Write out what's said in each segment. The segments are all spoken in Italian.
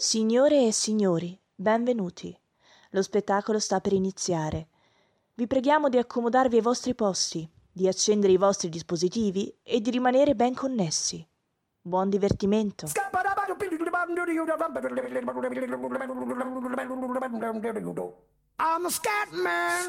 Signore e signori, benvenuti. Lo spettacolo sta per iniziare. Vi preghiamo di accomodarvi ai vostri posti, di accendere i vostri dispositivi e di rimanere ben connessi. Buon divertimento. I'm a scat man.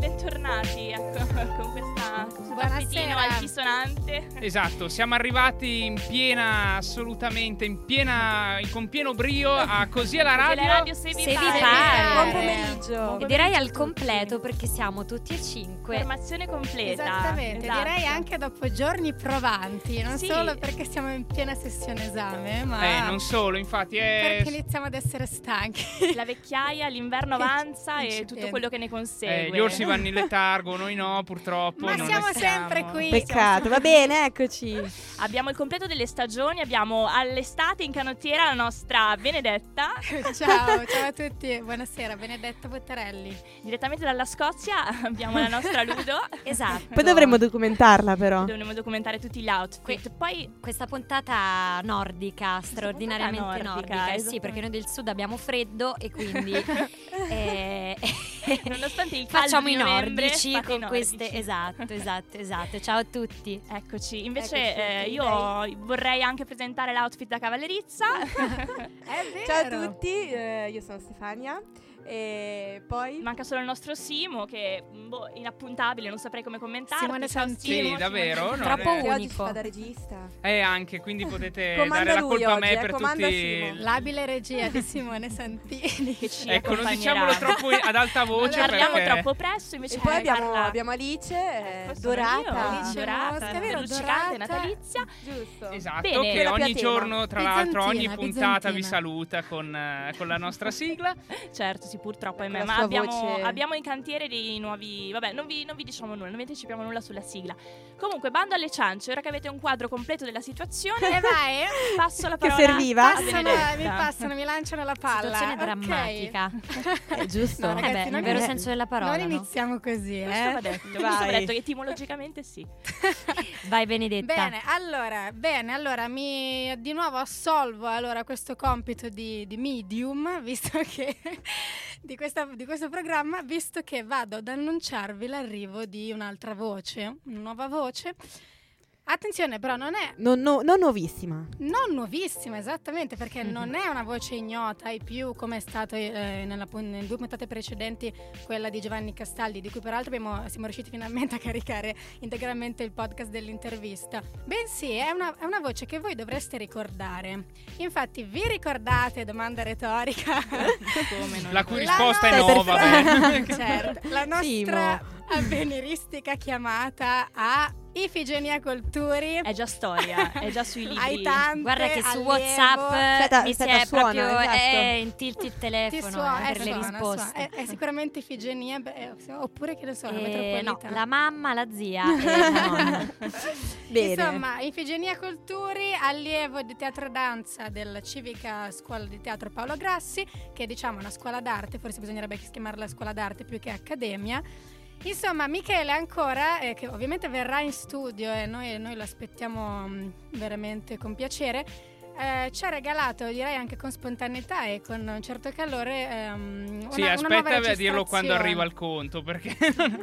Bentornati ecco, con questa questo tappetino altisonante. Esatto, siamo arrivati in piena, assolutamente, in piena, con pieno brio a Così alla radio. la radio se vi Se vi pare. Buon pomeriggio. E direi al completo perché siamo tutti e cinque. Formazione completa. Esattamente, esatto. direi anche dopo giorni provanti, non Sì. solo perché siamo in piena sessione esame, ma Eh, non solo, infatti, è... perché iniziamo ad essere stanchi. La vecchiaia, l'inverno avanza e tutto quello che ne consegue. eh, gli orsi vanno in letargo, noi no, purtroppo. Ma non siamo sempre qui. Peccato, va bene, eccoci. Abbiamo il completo delle stagioni, abbiamo all'estate in canottiera la nostra Benedetta, ciao, ciao a tutti, buonasera, Benedetta Bottarelli. direttamente dalla Scozia abbiamo la nostra Ludo. Esatto. Poi dovremmo documentarla però. Dovremmo documentare tutti gli outfit. Poi Questa puntata nordica, straordinariamente nordica, nordica. eh sì, esattamente. perché noi del sud abbiamo freddo e quindi eh, nonostante il caldo facciamo di i novembre, nordici con nordici. queste. Esatto, esatto, esatto. Ciao a tutti. Eccoci, invece Eccoci, eh, lei. io vorrei anche presentare l'outfit da cavallerizza. È vero. Ciao a tutti, eh, io sono Stefania e poi... Manca solo il nostro Simo che boh, inappuntabile, non saprei come commentarti. Simone Santini. Simo. Sì, davvero? No, Troppo eh, oggi unico. da regista. Eh, anche, quindi potete dare la colpa a oggi, me eh, per tutti... Simo. L'abile regia di Simone Santini. Che ci Ecco, non diciamolo troppo ad alta voce Allora, Parliamo perché... troppo presto, invece E poi abbiamo, parla- abbiamo Alice, eh, sono dorata. Alice dorata, Mosca, vero, luccicante, dorata. natalizia. Giusto. Esatto, Bene. che Quella ogni giorno, tra l'altro, ogni puntata vi saluta con, eh, con la nostra sigla. Certo, sì, purtroppo, Con ahimè, ma abbiamo, abbiamo in cantiere dei nuovi... Vabbè, non vi, non vi diciamo nulla, non vi anticipiamo nulla sulla sigla. Comunque, bando alle ciance, ora che avete un quadro completo della situazione, E vai. passo la Che parola serviva? a Passano, mi passano, mi lanciano la palla. Situazione drammatica. È giusto. No, Eh ragazzi, beh, non nel vero è- senso della parola. Non no? iniziamo così, Questo va eh. detto, questo va detto, etimologicamente sì. Vai Benedetta. Bene, allora, bene, allora mi di nuovo assolvo allora questo compito di, di medium, visto che di, questa- di questo programma, visto che vado ad annunciarvi l'arrivo di un'altra voce, una nuova voce. Attenzione, però non è Non, no- non nuovissima. non nuovissima esattamente perché non è una voce ignota ai più come è stato eh, nella nelle due puntate precedenti quella di Giovanni Castaldi di cui peraltro abbiamo- siamo riusciti finalmente a caricare integralmente il podcast dell'intervista. Bensì è una, è una voce che voi dovreste ricordare. Infatti vi ricordate domanda retorica? Come non La cui La risposta è nostra- no, vabbè. certo. La nostra Simo. avveniristica chiamata a Ifigenia Colturi È già storia, è già sui libri. ai tanti Guarda che su allievo. WhatsApp Aspetta, mi aspetta, si è suona, proprio esatto. è in tilt il Ti telefono suona, eh, eh, per le suona, risposte. suona. È, è sicuramente Ifigenia, beh, eh, oppure che ne so, la Eh, metropolitana. no, la mamma, la zia e la nonna. Bene. Insomma, Ifigenia Colturi, allievo di teatro e danza della civica scuola di teatro Paolo Grassi, che diciamo è una scuola d'arte, forse bisognerebbe chiamarla scuola d'arte più che accademia. Insomma, Michele ancora, eh, che ovviamente verrà in studio e noi, noi lo aspettiamo mh, veramente con piacere, eh, ci ha regalato, direi anche con spontaneità e con un certo calore, ehm, una, Sì, una nuova aspetta a dirlo quando arriva il conto, perché non-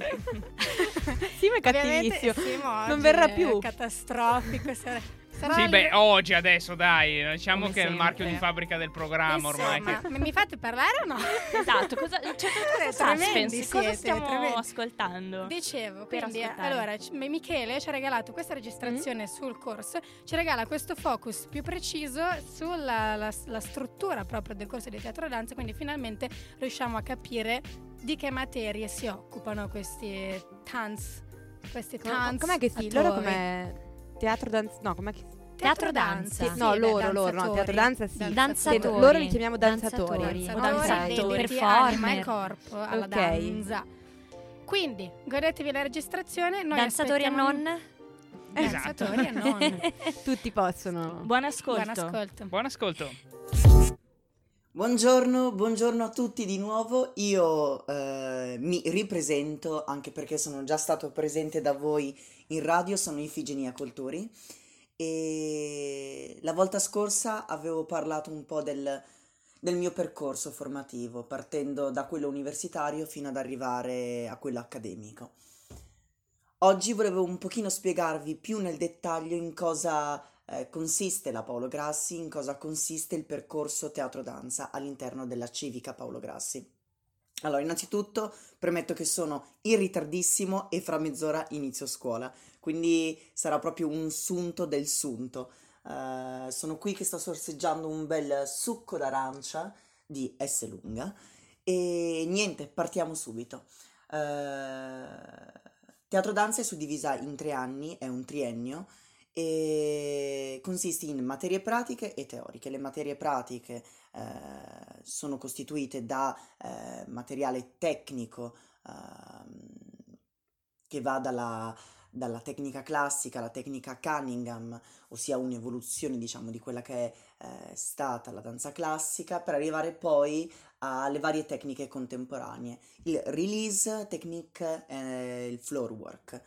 Sì, ma è cattivissimo. Simo Non verrà è più. catastrofico. sarà- sarà Sì, lì- beh, oggi adesso, dai, diciamo Come che è il marchio sempre. di fabbrica del programma ormai. Insomma, che- mi- fate parlare o no? Esatto, cosa, questo Tremendi suspense. Cosa stiamo tremendi. ascoltando? Dicevo, quindi ascoltare. allora c- Michele ci ha regalato questa registrazione Mm. sul corso, ci regala questo focus più preciso sulla la- la struttura proprio del corso di teatro e danza, quindi finalmente riusciamo a capire di che materie si occupano questi TANS. Questi TANS. com'è che si? Loro come teatro danza? No, com'è che? Teatro danza. sì, no, loro, loro, no, teatro danza sì. Danzatori. Loro li chiamiamo danzatori. Danzatori. o danzatori, performer. anima e corpo alla Ok. danza. Quindi, godetevi la registrazione. Noi Danzatori e aspettiamo- non. Esatto. Danzatori e non. Tutti possono. Buon ascolto. Buon ascolto. Buon ascolto. Buongiorno, buongiorno a tutti di nuovo. Io eh, mi ripresento anche perché sono già stato presente da voi in radio, sono Ifigenia Colturi e la volta scorsa avevo parlato un po' del, del mio percorso formativo, partendo da quello universitario fino ad arrivare a quello accademico. Oggi volevo un pochino spiegarvi più nel dettaglio in cosa eh, consiste la Paolo Grassi, in cosa consiste il percorso teatro-danza all'interno della civica Paolo Grassi. Allora, innanzitutto premetto che sono in ritardissimo e fra mezz'ora inizio scuola, quindi sarà proprio un sunto del sunto. Uh, sono qui che sto sorseggiando un bel succo d'arancia di S lunga e niente, partiamo subito. Uh, Teatro danza è suddivisa in tre anni, è un triennio e consiste in materie pratiche e teoriche. Le materie pratiche eh, sono costituite da eh, materiale tecnico eh, che va dalla, dalla, tecnica classica alla tecnica Cunningham, ossia un'evoluzione diciamo di quella che è eh, stata la danza classica, per arrivare poi alle varie tecniche contemporanee, il release technique e il floor work.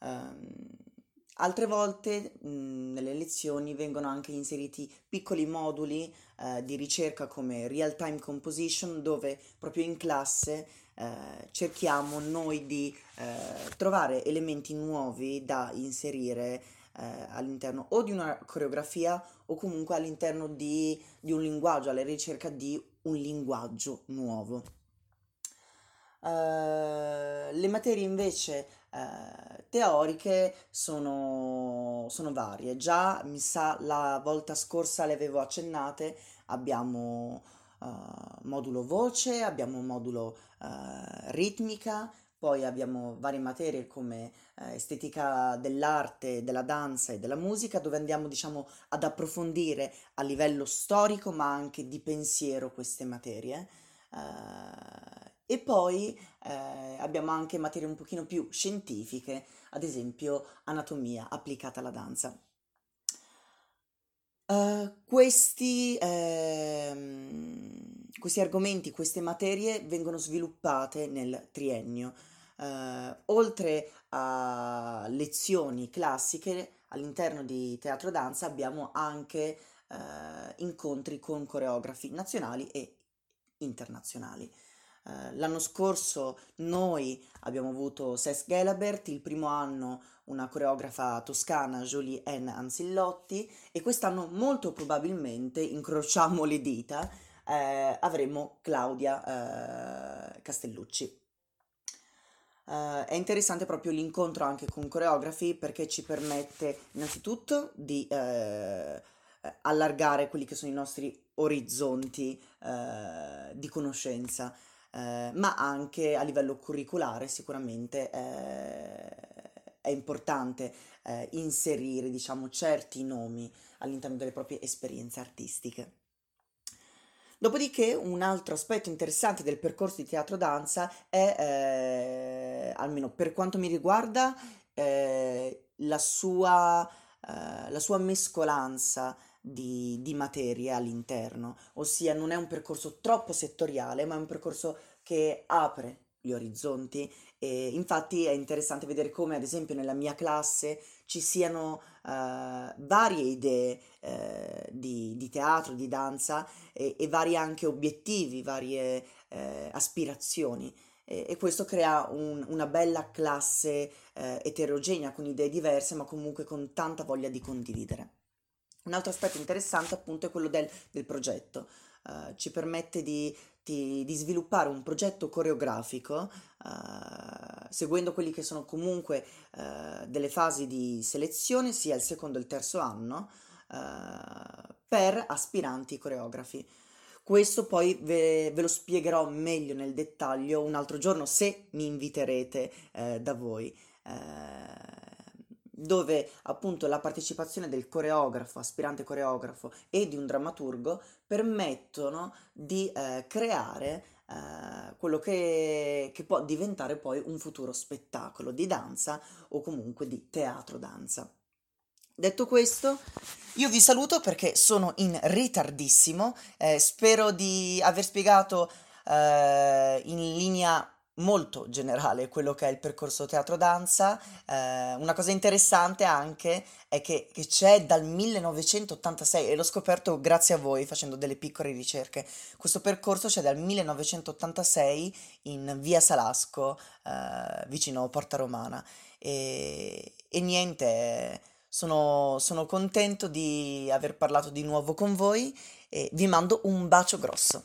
Um, altre volte mh, nelle lezioni vengono anche inseriti piccoli moduli uh, di ricerca come real time composition dove proprio in classe uh, cerchiamo noi di uh, trovare elementi nuovi da inserire all'interno o di una coreografia o comunque all'interno di, di un linguaggio, alla ricerca di un linguaggio nuovo. Uh, le materie invece uh, teoriche sono, sono, varie. Già, mi sa, la volta scorsa le avevo accennate, abbiamo uh, modulo voce, abbiamo modulo ritmica, poi abbiamo varie materie come eh, estetica dell'arte, della danza e della musica, dove andiamo, diciamo, ad approfondire a livello storico, ma anche di pensiero queste materie. Eh, e poi eh, abbiamo anche materie un pochino più scientifiche, ad esempio anatomia applicata alla danza. Uh, questi, ehm, questi argomenti, queste materie vengono sviluppate nel triennio eh, oltre a lezioni classiche all'interno di teatro danza abbiamo anche eh, incontri con coreografi nazionali e internazionali. Uh, l'anno scorso noi abbiamo avuto Ses Gelabert, il primo anno una coreografa toscana Jolie N. Anzillotti e quest'anno molto probabilmente, incrociamo le dita, eh, avremo Claudia eh, Castellucci. Uh, è interessante proprio l'incontro anche con coreografi perché ci permette innanzitutto di uh, allargare quelli che sono i nostri orizzonti uh, di conoscenza, ma anche a livello curriculare sicuramente è importante inserire diciamo certi nomi all'interno delle proprie esperienze artistiche. Dopodiché un altro aspetto interessante del percorso di teatro danza è, eh, almeno per quanto mi riguarda, eh, la, sua, eh, la sua mescolanza di, di materie all'interno, ossia non è un percorso troppo settoriale, ma è un percorso che apre gli orizzonti e infatti è interessante vedere come ad esempio nella mia classe ci siano uh, varie idee uh, di, di, teatro, di danza e, e vari anche obiettivi, varie uh, aspirazioni e, e, questo crea un, una bella classe eterogenea con idee diverse ma comunque con tanta voglia di condividere. Un altro aspetto interessante appunto è quello del, del progetto. Uh, ci permette di, di, di, sviluppare un progetto coreografico uh, seguendo quelli che sono comunque uh, delle fasi di selezione sia il secondo e il terzo anno per aspiranti coreografi. Questo poi ve, ve, lo spiegherò meglio nel dettaglio un altro giorno se mi inviterete da voi dove appunto la partecipazione del coreografo, aspirante coreografo e di un drammaturgo permettono di eh, creare eh, quello che, che può diventare poi un futuro spettacolo di danza o comunque di teatro danza. Detto questo, io vi saluto perché sono in ritardissimo, eh, spero di aver spiegato eh, in linea molto generale quello che è il percorso teatro-danza. Eh, una cosa interessante anche è che, che c'è dal 1986 e l'ho scoperto grazie a voi facendo delle piccole ricerche. Questo percorso c'è dal 1986 in via Salasco, eh, vicino Porta Romana. E, e niente, sono, sono contento di aver parlato di nuovo con voi e vi mando un bacio grosso.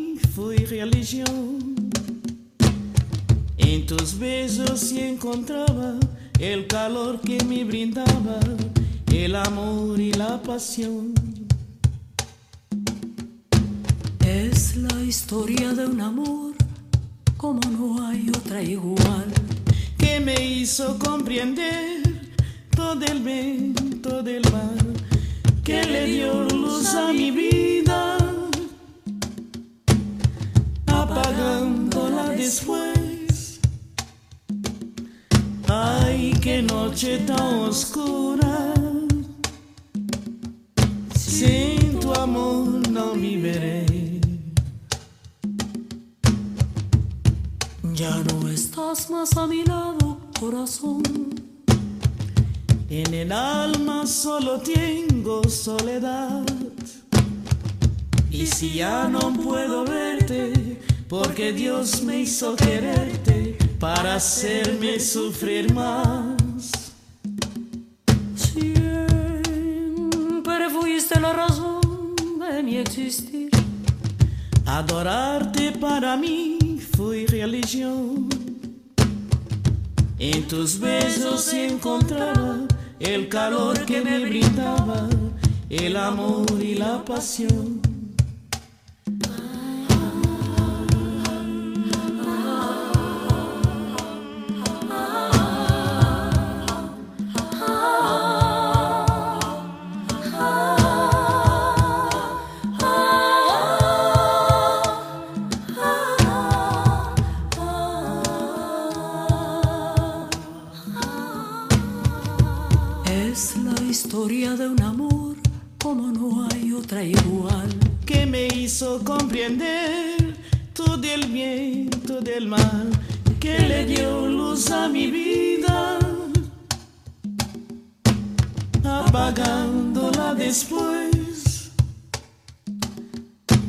fue religión. En tus besos sí encontraba el calor que me brindaba, el amor y la pasión. Es la historia de un amor como no hay otra igual, que me hizo comprender todo el viento del mar, que le dio luz a mi vida, después. Ay, qué noche tan oscura. Sin tu amor no viviré. Ya no estás más a mi lado, corazón. En el alma solo tengo soledad. Y si ya no puedo verte, porque Dios me hizo quererte para hacerme sufrir más. Siempre fuiste la razón de mi existir. Adorarte para mí fue religión. En tus besos encontraba el calor que me brindaba, el amor y la pasión. Otra igual, que me hizo comprender todo el viento del mar, que le dio luz a mi vida, apagándola después.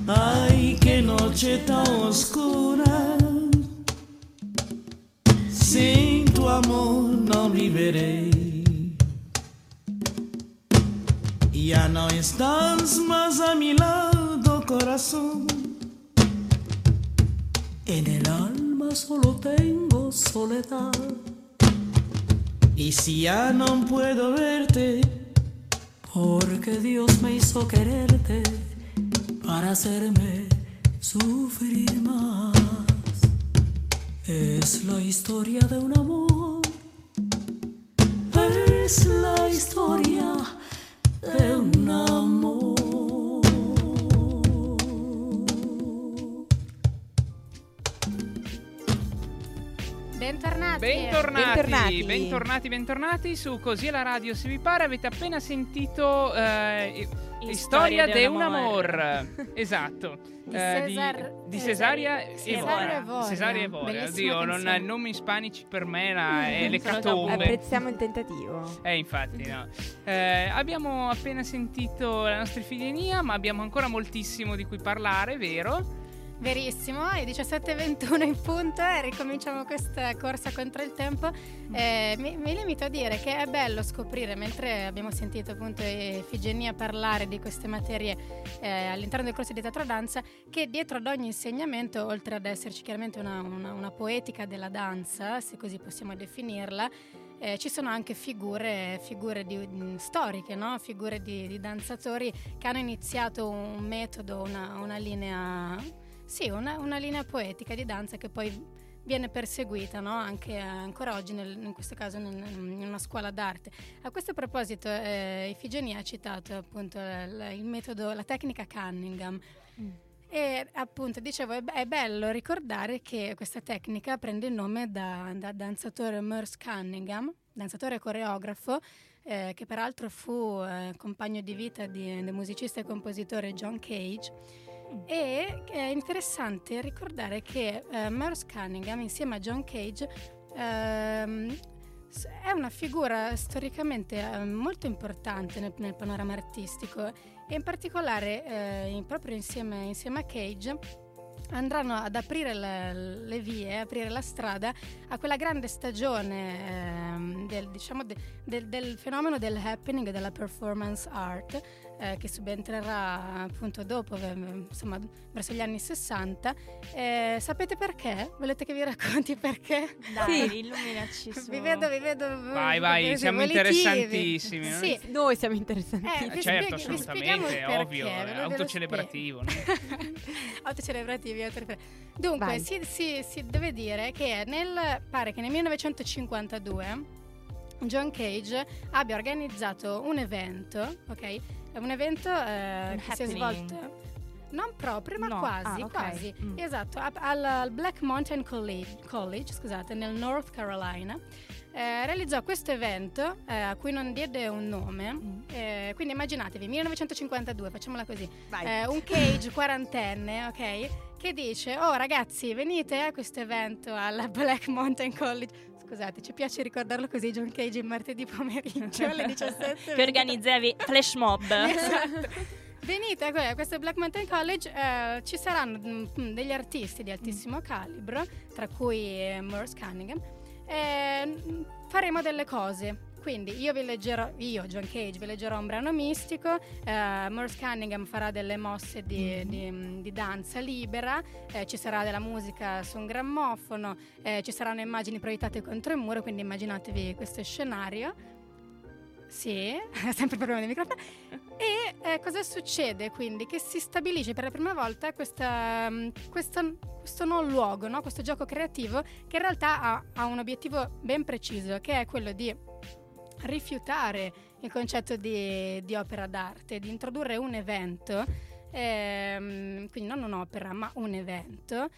Ay, qué noche tan oscura, sin tu amor no viviré. Ya no estás más a mi lado, corazón. En el alma solo tengo soledad. Y si ya no puedo verte, porque Dios me hizo quererte para hacerme sufrir más. Es la historia de un amor. Es la historia de un Bentornati. Bentornati, Bentornati. bentornati, bentornati su Così è la radio. Se vi pare, avete appena sentito eh, Storia de un amor. esatto. Di Eh, di, Cesar- di Cesaria Cesare Evora. Evora. Cesaria Evora. Oddio, non, nomi ispanici per me la, è le Sono catombe. Apprezziamo il tentativo. Eh, infatti, no. Eh, abbiamo appena sentito la nostra Ifigenia, ma abbiamo ancora moltissimo di cui parlare, vero? Verissimo, è 17.21 in punto e ricominciamo questa corsa contro il tempo. Eh, mi, mi, limito a dire che è bello scoprire, mentre abbiamo sentito appunto Efigenia parlare di queste materie eh, all'interno del corso di teatro danza, che dietro ad ogni insegnamento, oltre ad esserci chiaramente una, una, una poetica della danza, se così possiamo definirla, eh, ci sono anche figure, figure di, mh, storiche, no? figure di, di, danzatori che hanno iniziato un metodo, una, una linea sì, una, una, linea poetica di danza che poi viene perseguita no? anche ancora oggi, nel, in questo caso in, in, una scuola d'arte. A questo proposito, eh, Ifigenia ha citato appunto il, il, metodo, la tecnica Cunningham. Mm. E appunto dicevo, è, è, bello ricordare che questa tecnica prende il nome da, da danzatore Merce Cunningham, danzatore e coreografo, eh, che peraltro fu eh, compagno di vita del musicista e compositore John Cage e è interessante ricordare che uh, Merce Cunningham insieme a John Cage ehm, è una figura storicamente eh, molto importante nel, nel, panorama artistico e in particolare eh, proprio insieme, insieme a Cage andranno ad aprire le, le, vie, aprire la strada a quella grande stagione ehm, del, diciamo de, del, del, fenomeno del happening e della performance art eh, che subentrerà appunto dopo, insomma, verso gli anni 60. Eh, sapete perché? Volete che vi racconti perché? Dai, sì. illuminaci Vi vedo, vi vedo. Vai, vai, siamo interessantissimi. No? Sì. Noi siamo interessantissimi. Eh, certo, spieghi, assolutamente, è ovvio, è autocelebrativo. autocelebrativi, Dunque, si, si, si deve dire che nel, pare che nel 1952 John Cage abbia organizzato un evento, ok? È un evento eh, che si è svolto non proprio, ma no. quasi, ah, okay. quasi. Mm. Esatto, al, al, Black Mountain College, College scusate, nel North Carolina. Eh, realizzò questo evento eh, a cui non diede un nome. Mm. Eh, quindi immaginatevi, 1952, facciamola così. Eh, un cage quarantenne, ok? Che dice: Oh ragazzi, venite a questo evento alla Black Mountain College scusate, ci piace ricordarlo così John Cage il martedì pomeriggio alle 17. che organizzavi flash mob. esatto. Venite a questo Black Mountain College, eh, ci saranno mh, mm, degli artisti di altissimo mm. calibro, tra cui eh, Morse Cunningham, e faremo delle cose. Quindi io vi leggerò, io John Cage vi leggerò un brano mistico, eh, Morse Cunningham farà delle mosse di, mm-hmm. di, di danza libera, eh, ci sarà della musica su un grammofono, eh, ci saranno immagini proiettate contro il muro, quindi immaginatevi questo scenario. Sì, sempre problema del microfono. E eh, cosa succede quindi? Che si stabilisce per la prima volta questa, mm, questa, questo non luogo, no? questo gioco creativo che in realtà ha, ha un obiettivo ben preciso, che è quello di rifiutare il concetto di, di opera d'arte, di introdurre un evento, ehm, quindi non un'opera ma un evento,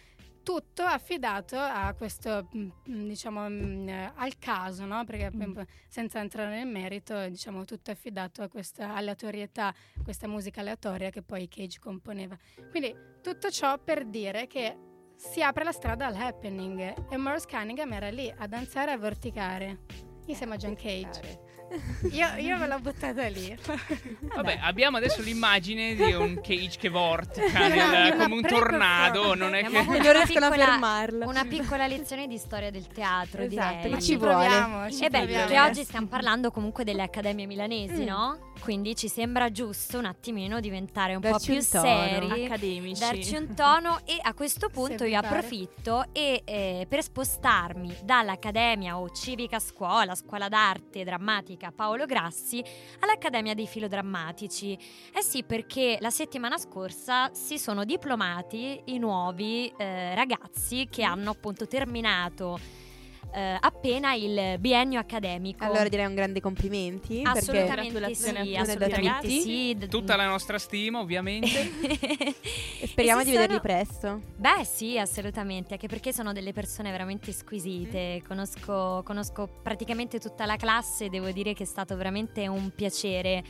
tutto affidato a questo, mm, mm, diciamo, mm, al caso, no? perché mm. senza entrare nel merito, diciamo, tutto affidato a questa aleatorietà, questa musica aleatoria che poi Cage componeva. Quindi tutto ciò per dire che si apre la strada al happening e Morse Cunningham era lì a danzare e a vorticare insieme a John Cage. Io, io me l'ho buttata lì. Vabbè, abbiamo adesso l'immagine di un cage che vortica nel, come un tornado. Non è che non riescono a fermarlo. Una piccola lezione di storia del teatro, esatto, direi. Ma ci proviamo. Ci e beh, perché oggi stiamo parlando comunque delle accademie milanesi, mm. no? Quindi ci sembra giusto un attimino diventare un darci po' più seri, accademici. Darci un tono e a questo punto io approfitto e eh, per spostarmi dall'Accademia o Civica Scuola, Scuola d'Arte Drammatica Paolo Grassi all'Accademia dei Filodrammatici. Eh sì, perché la settimana scorsa si sono diplomati i nuovi eh, ragazzi che hanno appunto terminato eh, appena il biennio accademico. Allora direi un grande complimenti. Assolutamente sì, assolutamente sì. Tutta la nostra stima ovviamente. e speriamo e di sono... vederli presto. Beh sì, assolutamente, anche perché sono delle persone veramente squisite. Mm. Conosco, conosco praticamente tutta la classe e devo dire che è stato veramente un piacere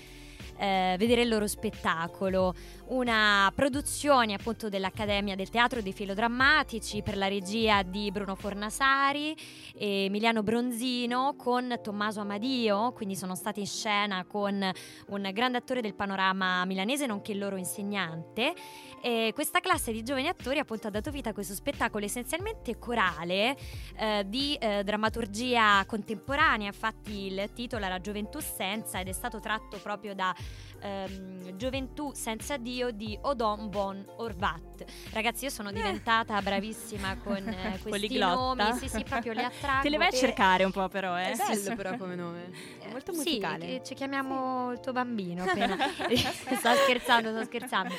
eh, vedere il loro spettacolo. Una produzione appunto dell'Accademia del Teatro dei Filodrammatici per la regia di Bruno Fornasari e Emiliano Bronzino con Tommaso Amadio, quindi sono stati in scena con un grande attore del panorama milanese nonché il loro insegnante. E questa classe di giovani attori appunto ha dato vita a questo spettacolo essenzialmente corale eh, di eh, drammaturgia contemporanea, infatti il titolo era Gioventù senza ed è stato tratto proprio da ehm, Gioventù senza Dio di Odon Bon Orvat. Ragazzi, io sono diventata bravissima con eh, questi Poliglotta. nomi, sì sì, proprio li attraggo. Te le vai a cercare un po' però, eh. È bello però come nome. È molto sì, musicale. che ci chiamiamo il tuo bambino appena. sto scherzando, sto scherzando.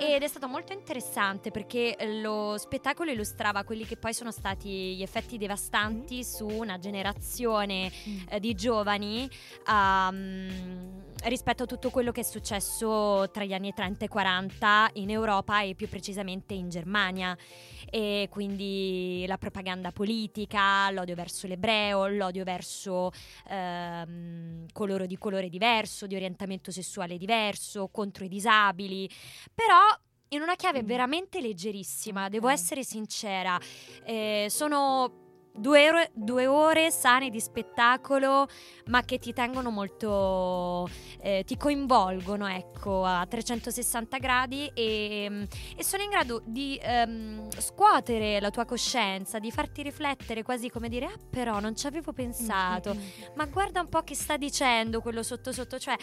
Ed è stato molto interessante perché lo spettacolo illustrava quelli che poi sono stati gli effetti devastanti su una generazione eh, di giovani ehm, rispetto a tutto quello che è successo tra gli anni 30 e 40 in Europa e più precisamente in Germania. E quindi la propaganda politica, l'odio verso l'ebreo, l'odio verso ehm, coloro di colore diverso, di orientamento sessuale diverso, contro i disabili, però in una chiave veramente leggerissima, devo essere sincera. Eh, sono due ore, due ore sane di spettacolo, ma che ti tengono molto, eh, ti coinvolgono, ecco, a 360 gradi e, e sono in grado di ehm, scuotere la tua coscienza, di farti riflettere quasi come dire, ah però non ci avevo pensato, ma guarda un po' che sta dicendo quello sotto sotto, cioè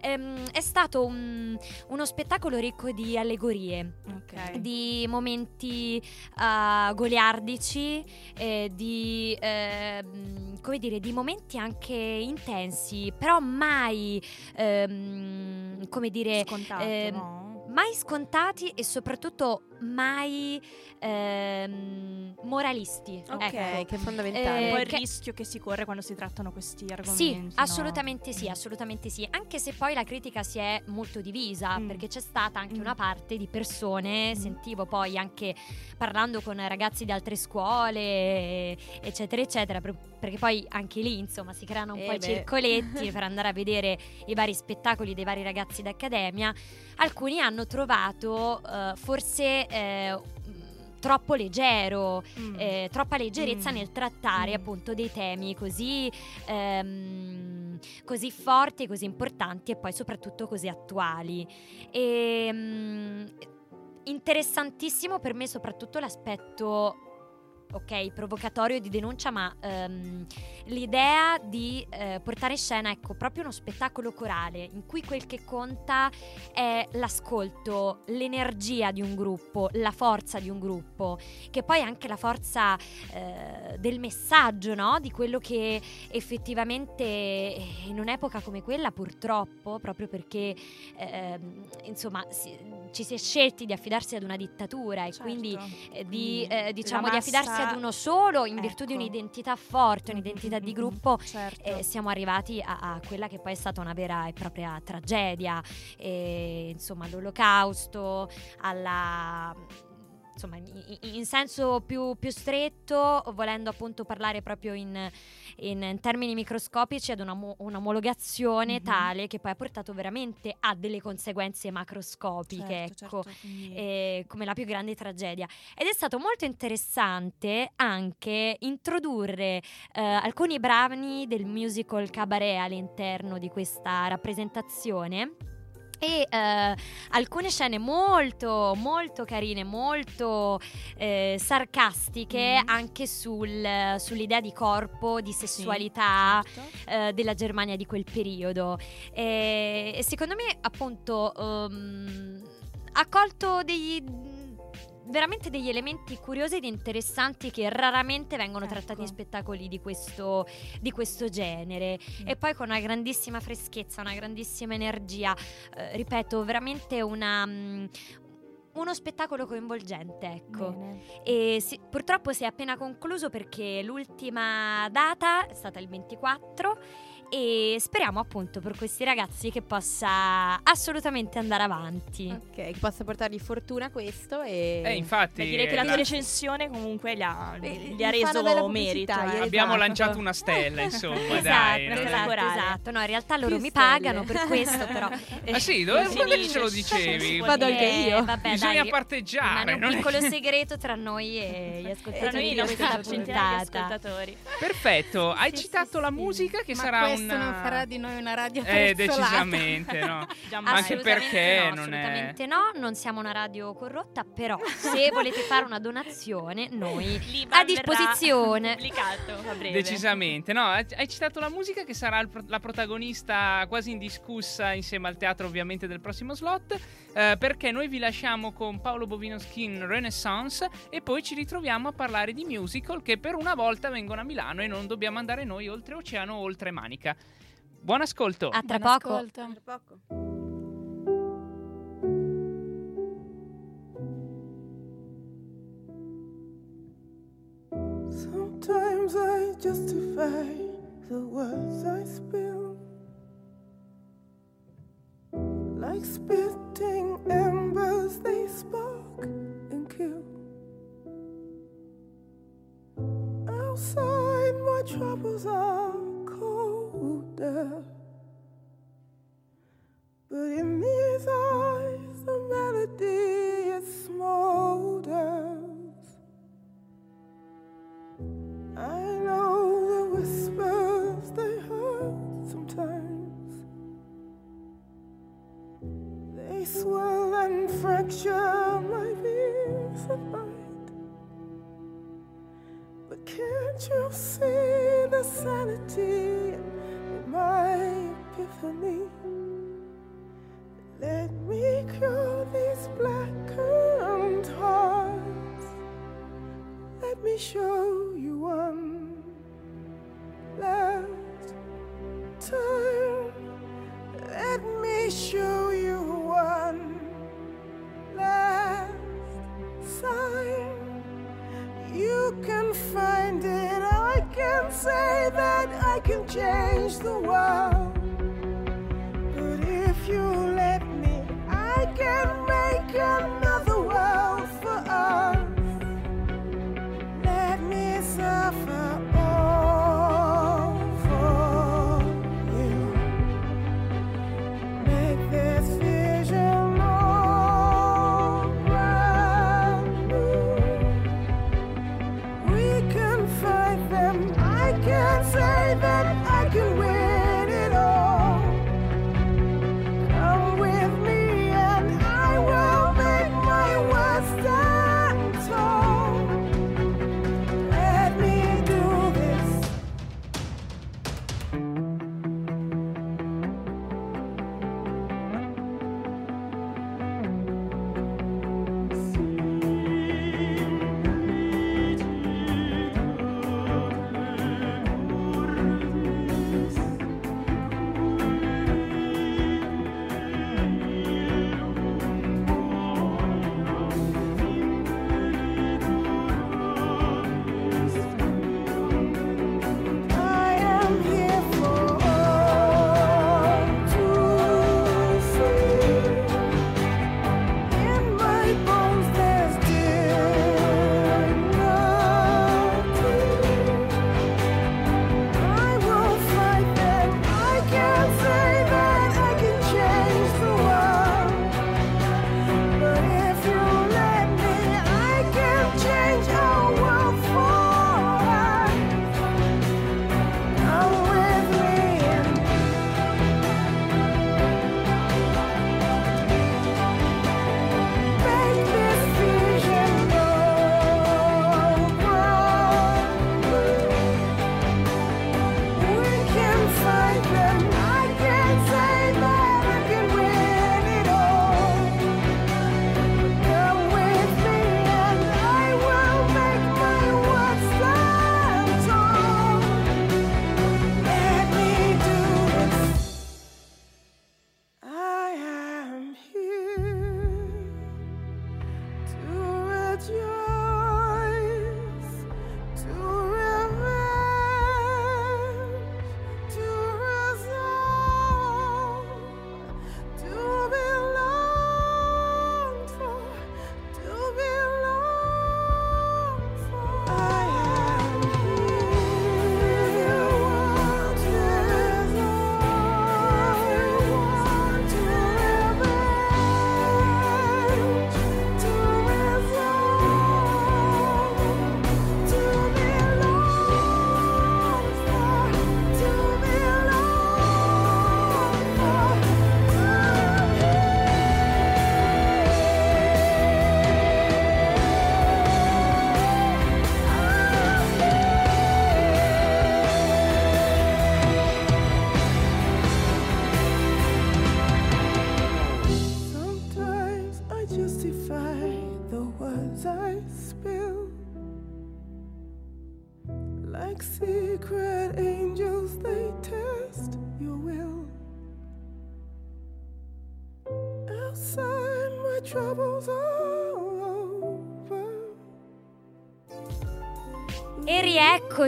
ehm, è stato un- uno spettacolo ricco di allegorie, Ok. di momenti eh, goliardici, eh, di ehm, come dire, di momenti anche intensi, però mai ehm, come dire Scontato, ehm, no? mai scontati e soprattutto mai ehm, moralisti. Ok, ecco. che è fondamentale. Un po' Eh, il che- rischio che si corre quando si trattano questi argomenti. Sì, no? assolutamente sì, assolutamente sì. Anche se poi la critica si è molto divisa, Mm. perché c'è stata anche Mm. una parte di persone, Mm. sentivo poi anche parlando con ragazzi di altre scuole, eccetera, eccetera, per- perché poi anche lì, insomma, si creano un Eh po' i beh. circoletti per andare a vedere i vari spettacoli dei vari ragazzi d'accademia. Alcuni hanno trovato eh, forse eh, troppo leggero, Mm. eh, troppa leggerezza Mm. nel trattare Mm. appunto dei temi così, ehm, così forti, così importanti e poi soprattutto così attuali. E, mm, interessantissimo per me soprattutto l'aspetto ok, provocatorio di denuncia, ma ehm, l'idea di eh, portare in scena, ecco, proprio uno spettacolo corale in cui quel che conta è l'ascolto, l'energia di un gruppo, la forza di un gruppo, che poi è anche la forza eh, del messaggio, no? Di quello che effettivamente eh, in un'epoca come quella, purtroppo, proprio perché ehm, insomma si- ci si è scelti di affidarsi ad una dittatura e Certo. quindi eh, di, Quindi eh, diciamo la di affidarsi massa- ad uno solo in virtù di Ecco. un'identità forte, un'identità di Mm, gruppo. certo. eh, siamo arrivati a, a quella che poi è stata una vera e propria tragedia, e, insomma all'olocausto, alla insomma in, in senso più, più stretto, volendo appunto parlare proprio in, in termini microscopici ad una mo- un'omologazione Mhm. tale che poi ha portato veramente a delle conseguenze macroscopiche, Certo, ecco certo, eh, come la più grande tragedia. Ed è stato molto interessante anche introdurre eh, alcuni brani del musical Cabaret all'interno di questa rappresentazione. E eh, alcune scene molto, molto carine, molto eh, sarcastiche Mm. anche sul- sull'idea di corpo, di sessualità, certo. eh, della Germania di quel periodo. E, e secondo me, appunto, ehm, ha colto degli veramente degli elementi curiosi ed interessanti che raramente vengono Ecco. trattati in spettacoli di questo, di questo genere Mm. e poi con una grandissima freschezza, una grandissima energia, eh, ripeto, veramente una, mm, uno spettacolo coinvolgente, ecco. E si- purtroppo si è appena concluso perché l'ultima data è stata il 24 e speriamo appunto per questi ragazzi che possa assolutamente andare avanti. Ok, che possa portargli fortuna questo e... Eh, infatti... Beh, direi che la tua la- recensione comunque gli ha, Beh, gli gli ha una reso merito. eh. Abbiamo Esatto. lanciato una stella, insomma, Esatto, dai. una stella esatto, corale. esatto. No, in realtà loro Più mi stelle. pagano per questo, però. Ah sì, dove, dice, ce lo dicevi? Vado anche io. Eh, vabbè, Bisogna dai, parteggiare. Un non è- piccolo segreto tra noi e gli Tra ascoltatori noi di i nostri questa centinaia di puntata. ascoltatori. Perfetto, hai Sì, citato sì, la musica che Ma sarà questo non farà di noi una radio Eh, prezzolata. decisamente, no. Anche perché no, non è- assolutamente no, non siamo una radio corrotta, però se volete fare una donazione, noi L'Iban a disposizione. a breve. Decisamente, no, hai citato la musica che sarà pro- la protagonista quasi indiscussa insieme al teatro ovviamente del prossimo slot, eh, perché noi vi lasciamo con Paolo Bovino Skin Renaissance e poi ci ritroviamo a parlare di musical che per una volta vengono a Milano e non dobbiamo andare noi oltre oceano o oltre Manica. Buon ascolto! A tra Buon poco. ascolto. Tra poco. Sometimes I justify the words I spill. Like spitting embers, they spark and kill. Outside, my troubles are But in these eyes, the melody it smolders. I know the whispers they hurt sometimes. They swell and fracture my ears of light. But can't you see the sanity my epiphany? Let me cure these blackened hearts. Let me show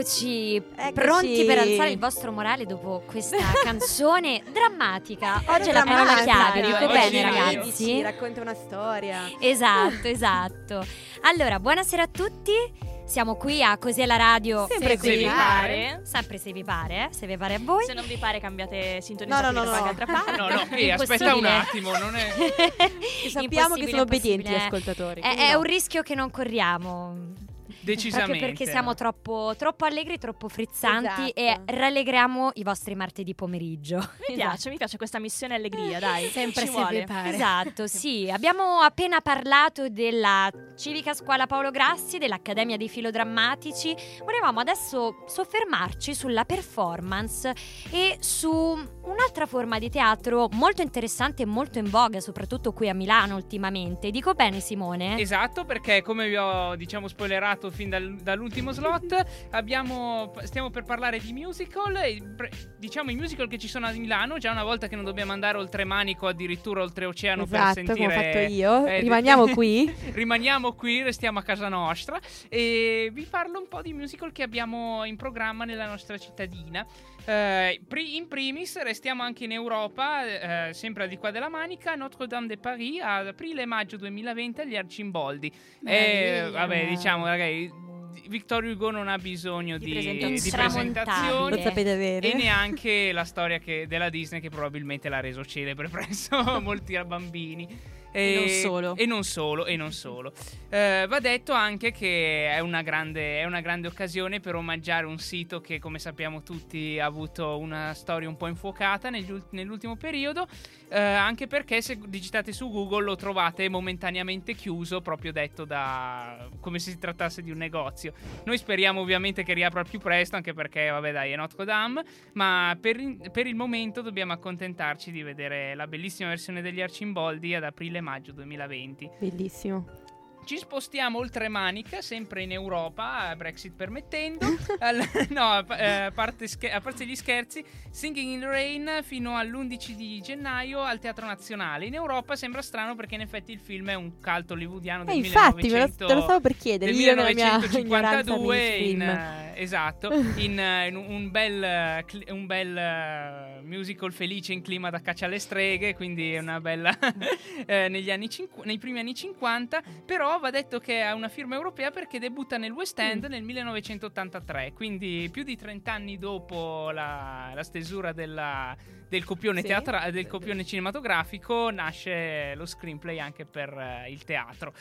rieccoci, Eccoci. pronti per alzare il vostro morale dopo questa canzone drammatica. Oggi è la parola chiave, dico bene ragazzi. Ci racconta una storia. Esatto, esatto. Allora, buonasera a tutti. Siamo qui a Così è la radio. Sempre Se vi qui. pare. Sempre se vi pare, eh, se vi pare a voi. Se non vi pare cambiate sintonizzazione No, no, no, no. altra parte. No, no, ehi, aspetta un attimo, non è... Sappiamo che sono obbedienti gli ascoltatori. È, è no. un rischio che non corriamo. Decisamente. Proprio perché siamo no. troppo, troppo allegri, troppo frizzanti Esatto. e rallegriamo i vostri martedì pomeriggio. Mi piace, mi piace questa missione allegria, dai. Sempre ci vuole. pare. Esatto, sì. Abbiamo appena parlato della Civica Scuola Paolo Grassi, dell'Accademia dei Filodrammatici. Volevamo adesso soffermarci sulla performance e su un'altra forma di teatro molto interessante e molto in voga, soprattutto qui a Milano ultimamente. Dico bene, Simone? Esatto, perché come vi ho diciamo spoilerato fin dal- dall'ultimo slot, abbiamo, stiamo per parlare di musical, pre- diciamo i musical che ci sono a Milano, già una volta che non dobbiamo andare oltremanico, addirittura oltreoceano Esatto, per come sentire... ho fatto io. eh, Rimaniamo qui. Rimaniamo qui, restiamo a casa nostra e vi parlo un po' di musical che abbiamo in programma nella nostra cittadina. Eh, in primis restiamo anche in Europa, eh, sempre di qua della Manica, Notre Dame de Paris ad aprile e maggio 2020 agli Arcimboldi. E Meraviglia. vabbè, diciamo, ragazzi, Victor Hugo non ha bisogno Di di, presentazioni. di presentazioni. E neanche la storia che- della Disney che probabilmente l'ha reso celebre presso molti bambini. E non solo. E non solo, e non solo. Eh, va detto anche che è una, grande, è una grande occasione per omaggiare un sito che, come sappiamo tutti, ha avuto una storia un po' infuocata negli ult- nell'ultimo periodo. eh, anche perché se digitate su Google lo trovate momentaneamente chiuso, proprio detto da come se si trattasse di un negozio. Noi speriamo ovviamente che riapra più presto, anche perché, vabbè, dai, è Notre Dame. Ma per, per il momento dobbiamo accontentarci di vedere la bellissima versione degli Arcimboldi ad aprile-maggio 2020. Bellissimo. Ci spostiamo oltre Manica, sempre in Europa, Brexit permettendo. Al- no, a, eh, a parte scher- a parte gli scherzi, Singing in the Rain fino all'11 di gennaio al Teatro Nazionale. In Europa sembra strano perché in effetti il film è un cult hollywoodiano del Eh, infatti, me lo, 1900 te lo stavo per chiedere. del Io nella mia ignoranza 1952 nei in, eh, esatto in, eh, in un bel, eh, un bel eh, musical felice in clima da caccia alle streghe quindi è una bella eh, negli anni cinqu- nei primi anni 50 però va detto che ha una firma europea perché debutta nel West End nel 1983 quindi più di 30 anni dopo la, la stesura della- del copione, Sì. teatra- del copione cinematografico nasce lo screenplay anche per eh, il teatro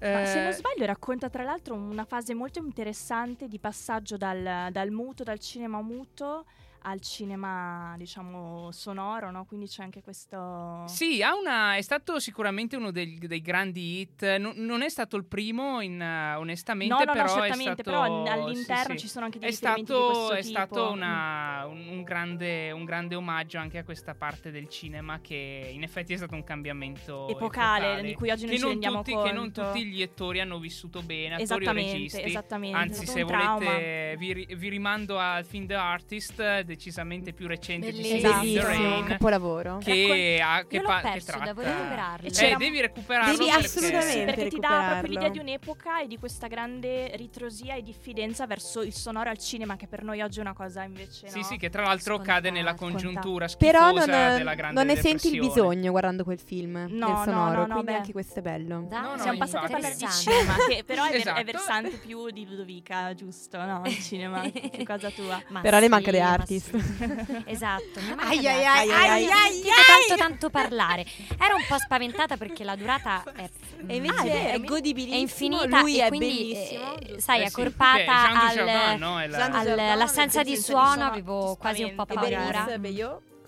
Ma se Eh, non sbaglio racconta tra l'altro una fase molto interessante di passaggio dal, dal muto, dal cinema muto al cinema, diciamo, sonoro, no? Quindi c'è anche questo... Sì, ha una, è stato sicuramente uno dei, dei grandi hit. Non, non è stato il primo, in, eh, onestamente, No, no, no, però certamente, è stato, però all'interno sì, ci sono anche dei È stato, di questo è tipo. stato una- un, un grande, un grande omaggio anche a questa parte del cinema che in effetti è stato un cambiamento Epocale, di cui oggi non ci rendiamo tutti, Che non conto. tutti gli attori hanno vissuto bene, attori o registi. esattamente. Anzi, se volete, vi, vi rimando al film The Artist, decisamente più recente di Bellissimo. Singing in the Rain, capolavoro. che, ha, che, pa- che perso, tratta... devo recuperarlo. Eh, C'era- devi recuperarlo Devi perché- assolutamente. Sì, perché ti dà proprio l'idea di un'epoca e di questa grande ritrosia e diffidenza verso il sonoro al cinema, che per noi oggi è una cosa invece. Sì, no? sì, che tra l'altro Scontata, cade nella congiuntura schifosa Però non, della grande non ne senti il bisogno guardando quel film No, sonoro, no, no, quindi beh. anche questo è bello. No, no, Siamo passati a parlare di cinema, che però è, ver- Esatto. è versante più di Ludovica, giusto? No, il cinema, più cosa tua. Ma Però le sì, manca The ma Sì. esatto. mi manca Ai, The ai, Artist. ai, ai, io ai, sentito ai. tanto tanto parlare. Ero un po' spaventata perché la durata è E invece Ah, è vero, è godibilissimo, è infinita lui e è quindi bellissimo. eh, sai, Eh sì. accorpata al, Dujardin, no? È la- al- all'assenza di suono avevo quasi un po' paura.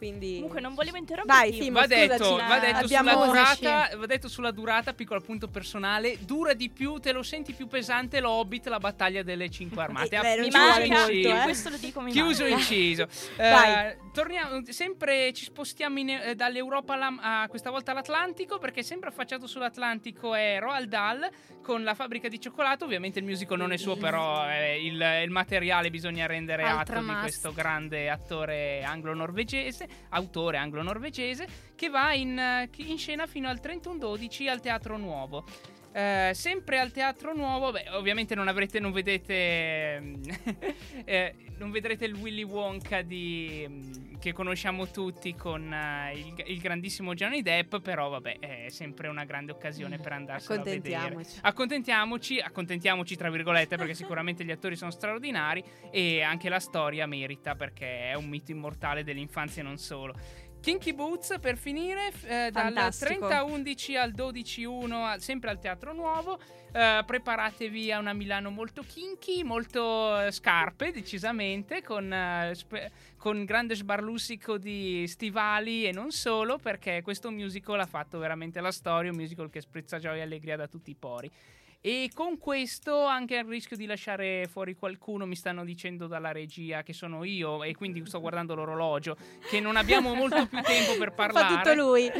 Quindi... Comunque non volevo interromperti. Vai, Simo, Va scusaci, detto, va detto sulla durata, va detto sulla durata, piccolo appunto personale, dura di più, te lo senti più pesante l'Hobbit, la battaglia delle cinque armate. Eh, beh, non Mi manca, molto, eh. questo lo dico mi Chiuso manca. inciso. Vai. Eh, torniamo, sempre ci spostiamo in- eh, dall'Europa alla- a, questa volta all'Atlantico perché sempre affacciato sull'Atlantico è Roald Dahl con la fabbrica di cioccolato. Ovviamente il musical non è suo, però eh, il, il materiale bisogna rendere Altra atto di must. questo grande attore anglo-norvegese, autore anglo-norvegese, che va in, eh, in scena fino al 31-12 al Teatro Nuovo. Eh, sempre al Teatro Nuovo, beh, ovviamente non avrete, non vedete, ehm, eh, non vedrete il Willy Wonka di, mm, che conosciamo tutti con eh, il, il grandissimo Johnny Depp, però vabbè, è sempre una grande occasione per andarselo a vedere. Accontentiamoci. Accontentiamoci, accontentiamoci tra virgolette perché sicuramente gli attori sono straordinari e anche la storia merita perché è un mito immortale dell'infanzia e non solo. Kinky Boots per finire eh, dal Fantastico. 30-11 al 12-1 al- sempre al Teatro Nuovo Eh, preparatevi a una Milano molto kinky molto eh, scarpe decisamente con, eh, spe- con grande sbarlussico di stivali e non solo perché questo musical ha fatto veramente la storia un musical che sprizza gioia e allegria da tutti i pori e con questo anche il rischio di lasciare fuori qualcuno mi stanno dicendo dalla regia che sono io e quindi sto guardando l'orologio che non abbiamo molto più tempo per parlare Fa tutto lui.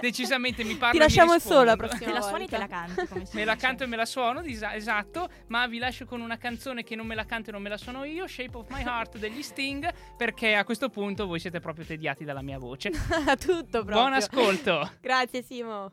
decisamente mi parla Ti lasciamo solo la prossima Te la suoni e te la canti, Me la dice. canto e me la suono, disa- esatto, ma vi lascio con una canzone che non me la canto e non me la suono io, Shape of My Heart degli Sting, perché a questo punto voi siete proprio tediati dalla mia voce. tutto proprio. Buon ascolto! Grazie Simo.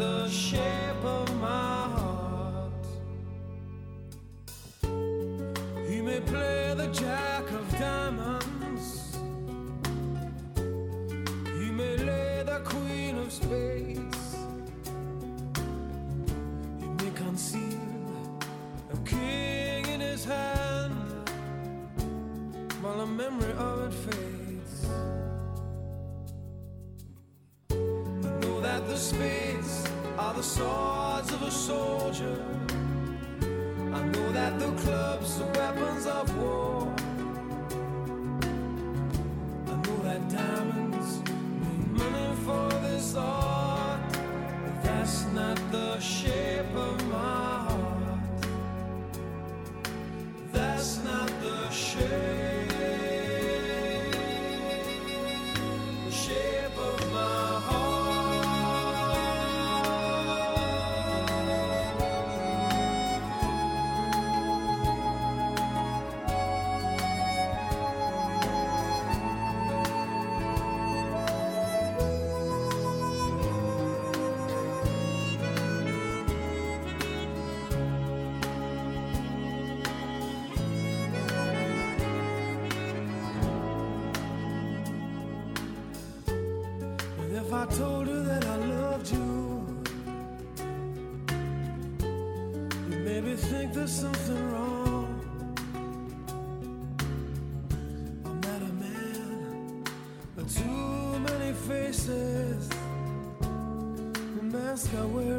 the shape of my heart. He may play the jack of diamonds, he may lay the queen of spades, if I told you that I loved you, you maybe think there's something wrong. I'm not a man with too many faces. Moscow, where is one?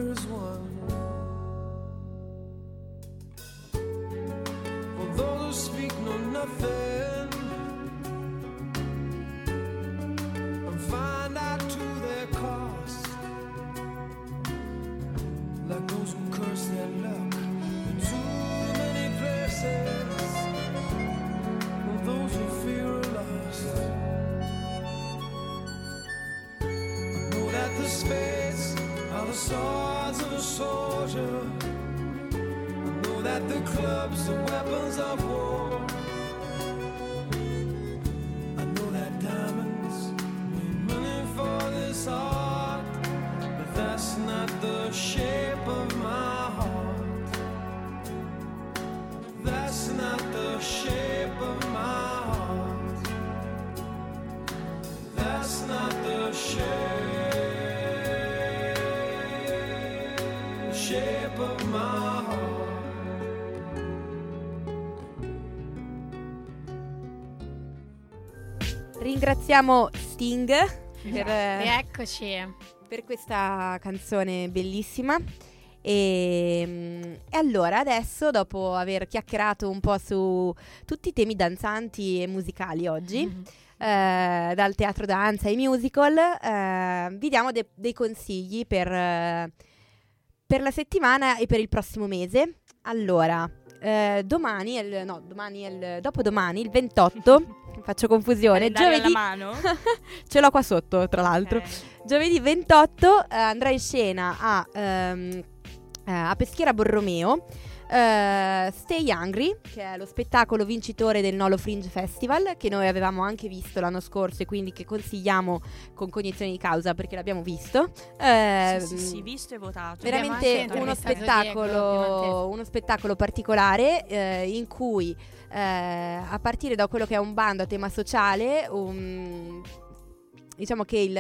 Ringraziamo Sting per, Rieccoci. per questa canzone bellissima. E, e allora adesso, dopo aver chiacchierato un po' su tutti i temi danzanti e musicali oggi, eh, dal teatro danza ai musical, eh, vi diamo de- dei consigli per, per la settimana e per il prossimo mese. Allora, eh, domani, il, no, domani il, dopodomani, il 28, faccio confusione, giovedì, ce l'ho qua sotto tra l'altro, Ok. giovedì 28 eh, andrà in scena a, ehm, eh, a Peschiera Borromeo. Eh, Stay Hungry, che è lo spettacolo vincitore del Nolo Fringe Festival, che noi avevamo anche visto l'anno scorso e quindi che consigliamo con cognizione di causa perché l'abbiamo visto. Eh, Sì, sì, sì, visto e votato. Veramente uno spettacolo, uno spettacolo particolare eh, in cui eh, a partire da quello che è un bando a tema sociale un- diciamo che il,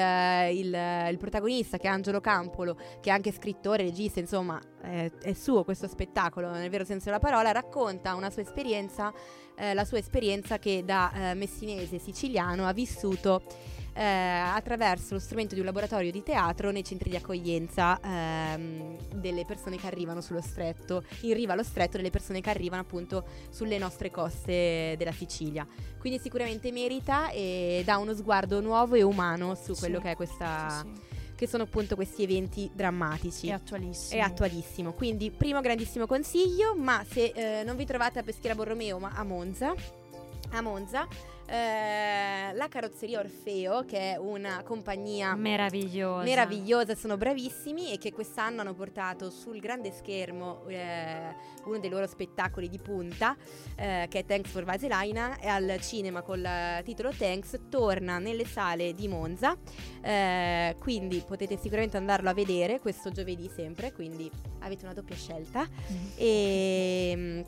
il- il protagonista che è Angelo Campolo che è anche scrittore, regista insomma è, è suo questo spettacolo nel vero senso della parola racconta una sua esperienza eh, la sua esperienza che da eh, messinese siciliano ha vissuto eh, attraverso lo strumento di un laboratorio di teatro nei centri di accoglienza ehm, delle persone che arrivano sullo stretto, in riva allo stretto delle persone che arrivano appunto sulle nostre coste della Sicilia. Quindi sicuramente merita e dà uno sguardo nuovo e umano su quello Sì, che è questa Sì, sì. che sono appunto questi eventi drammatici. È attualissimo. È attualissimo, quindi primo grandissimo consiglio, ma se eh, non vi trovate a Peschiera Borromeo ma a Monza, a Monza eh, la carrozzeria Orfeo, che è una compagnia Meravigliosa. meravigliosa, sono bravissimi e che quest'anno hanno portato sul grande schermo eh, uno dei loro spettacoli di punta, eh, che è Thanks for Vaselina, e al cinema col titolo Thanks, torna nelle sale di Monza, eh, quindi potete sicuramente andarlo a vedere questo giovedì sempre, quindi avete una doppia scelta. E mm,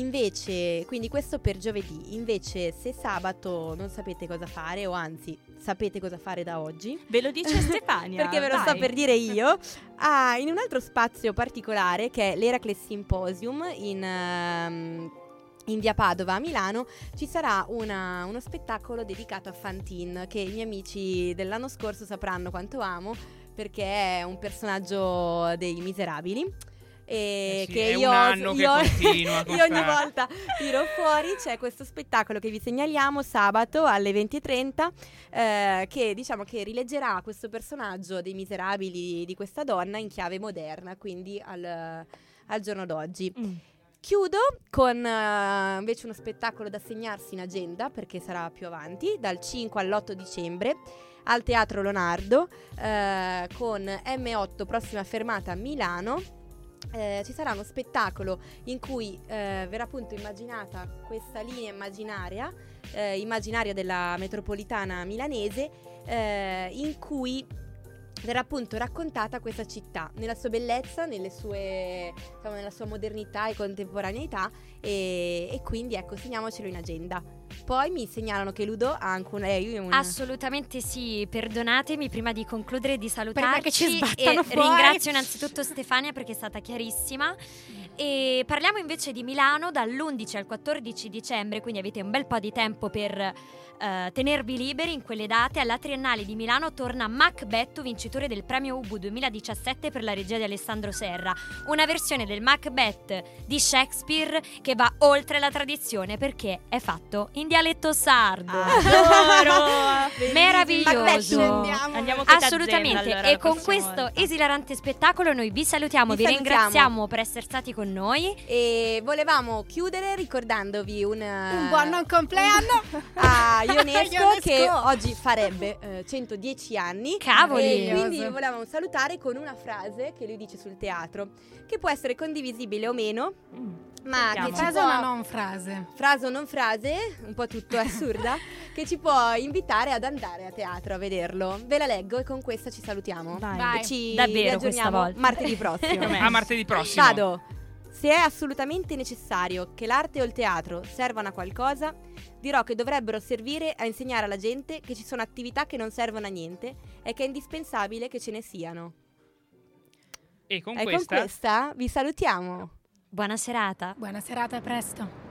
invece, quindi questo per giovedì. Invece, se sabato non sapete cosa fare, o anzi sapete cosa fare da oggi, Ve lo dice Stefania. perché ve lo sto per dire io, ah, in un altro spazio particolare che è l'Eracle Symposium in. ehm, in via Padova a Milano ci sarà una- uno spettacolo dedicato a Fantin che i miei amici dell'anno scorso sapranno quanto amo perché è un personaggio dei miserabili Eh sì, che è un io, anno che io- continua con io ogni volta tiro fuori c'è questo spettacolo che vi segnaliamo sabato alle 20.30 eh, che diciamo che rileggerà questo personaggio dei miserabili di questa donna in chiave moderna quindi al, al giorno d'oggi Mm. Chiudo con eh, invece uno spettacolo da segnarsi in agenda perché sarà più avanti, dal 5 all'8 dicembre al Teatro Leonardo eh, con M8 prossima fermata a Milano. Eh, ci sarà uno spettacolo in cui eh, verrà appunto immaginata questa linea immaginaria, eh, immaginaria della metropolitana milanese, eh, in cui verrà appunto raccontata questa città nella sua bellezza, nelle sue, diciamo, nella sua modernità e contemporaneità e, e quindi ecco segniamocelo in agenda. Poi mi segnalano che Ludo ha anche un, lei un Assolutamente sì, perdonatemi prima di concludere di salutarci. che ci e fuori. ringrazio innanzitutto Stefania perché è stata chiarissima. E parliamo invece di Milano dall'11 al 14 dicembre, quindi avete un bel po' di tempo per eh, tenervi liberi in quelle date. Alla Triennale di Milano torna Macbeth, vincitore del premio Ubu 2017 per la regia di Alessandro Serra. Una versione del Macbeth di Shakespeare che va oltre la tradizione perché è fatto in dialetto sardo. Adoro! Meraviglioso. Andiamo. Andiamo con Assolutamente, allora, e con questo volta. esilarante spettacolo noi vi salutiamo, Vi vi, salutiamo. ringraziamo per essere stati con noi. E volevamo chiudere ricordandovi un, Un buon non compleanno. a Ionesco, Ionesco. che oggi farebbe eh, 110 anni. Cavoli! E quindi lo volevamo salutare con una frase che lui dice sul teatro, che può essere condivisibile o meno, Mm. ma Sentiamo. che ci Frase può... o non frase? frase o non frase, un po' tutto è assurda, che ci può invitare ad andare a teatro a vederlo. Ve la leggo e con questa ci salutiamo. Vai. Vai. Ci Davvero questa volta. martedì prossimo. A martedì prossimo. Vado. Se è assolutamente necessario che l'arte o il teatro servano a qualcosa, dirò che dovrebbero servire a insegnare alla gente che ci sono attività che non servono a niente e che è indispensabile che ce ne siano. E con e questa, con questa vi salutiamo. Buona serata. Buona serata, a presto.